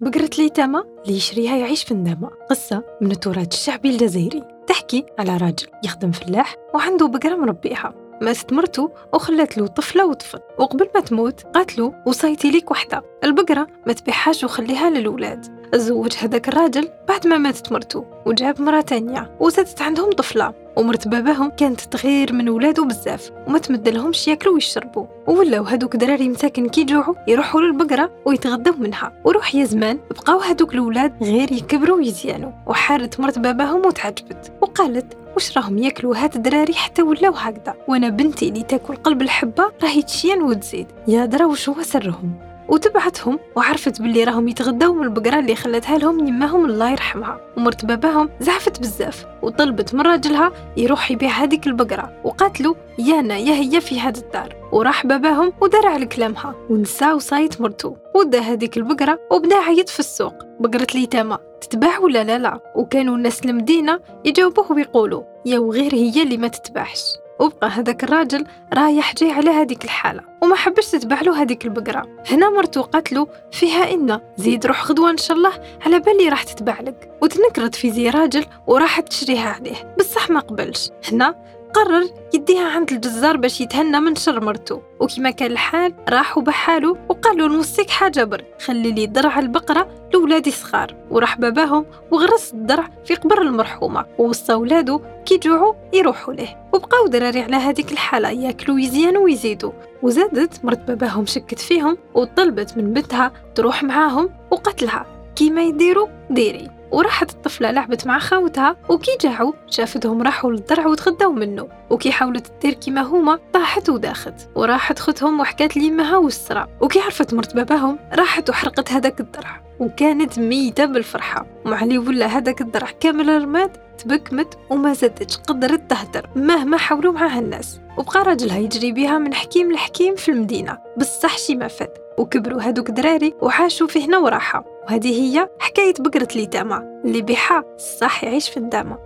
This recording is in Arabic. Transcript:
بقرة اليتامى اللي يشريها يعيش في الندامة. قصة من التراث الشعبي الجزائري. تحكي على راجل يخدم فلاح وعنده بقرة مربيها. ماتت مرته وخلت له طفلة وطفل. وقبل ما تموت قالت له وصيتي ليك وحدة. البقرة ما تبيعهاش وخليها للولاد تزوج هذاك الراجل بعد ما ماتت مرته وجاب مرة تانية وزادت عندهم طفلة. ومرت باباهم كانت تغير من ولادو بزاف وما تمدلهمش ياكلوا ويشربوا ولاو هادوك دراري مساكن كي يجوعوا يروحوا للبقرة ويتغداو منها. وروح يا زمان بقاو هادوك الولاد غير يكبروا ويزيانوا وحارت مرت باباهم وتعجبت. وقالت واش راهم ياكلوا هاد الدراري حتى ولاو هكذا؟ وأنا بنتي اللي تاكل قلب الحبة راهي تشين وتزيد. يا درا وش هو سرهم؟ وتبعتهم وعرفت باللي راهم يتغداو من البقرة اللي خلتها لهم يماهم الله يرحمها. ومرت باباهم زعفت بزاف وطلبت من راجلها يروح يبيع هذيك البقرة. وقالت له يانا يا هي في هذا الدار. وراح باباهم ودار على كلامها ونسى وصايت مرتو ودا هذيك البقرة وبدا عيط في السوق. بقرة اليتامى. تتباع ولا لا لا؟ وكانوا الناس المدينة يجاوبوه ويقولوا يا وغير هي اللي ما تتباعش. وبقى هذاك الراجل رايح جاي على هذيك الحالة وما حبش تتبع له هذيك البقرة. هنا مرتو قتلو فيها إن زيد روح غدوة إن شاء الله على بالي راح تتبع لك. وتنكرت في زي راجل وراحت تشريها عليه بصح ما قبلش. هنا قرر يديها عند الجزار باش يتهنى من شر مرتو وكما كان الحال راح وبحالو وقالوا نوصيك حاجة برك خلي لي درع البقرة لولادي صغار. وراح باباهم وغرس الدرع في قبر المرحومة. ووصى ولادو كي جوعوا يروحوا له. وبقاو دراري على هذيك الحالة ياكلوا ويزيانوا ويزيدوا. وزادت مرت باباهم شكت فيهم وطلبت من بنتها تروح معاهم وقتلها. كيما يديروا ديري. وراحت الطفلة لعبت مع خاوتها وكي جاعوا شافتهم راحوا للدرع وتغداو منه. وكي حاولت تدير كيما هما طاحت وداخت. وراحت خوتهم وحكات ليمها والسرا وكي عرفت مرت باباهم راحت وحرقت هذاك الدرع. وكانت ميتة بالفرحة. ومعلي ولا هذاك الدرع كامل رماد تبكمت وما زادتش قدرت تهدر مهما حاولوا معها الناس. وبقى راجلها يجري بيها من حكيم لحكيم في المدينة. بصح شي ما فات. وكبروا هادوك دراري وعاشوا في هنا وراحة. وهذه هي حكاية بقرة اليتامى اللي بيحا صح يعيش في الدامة.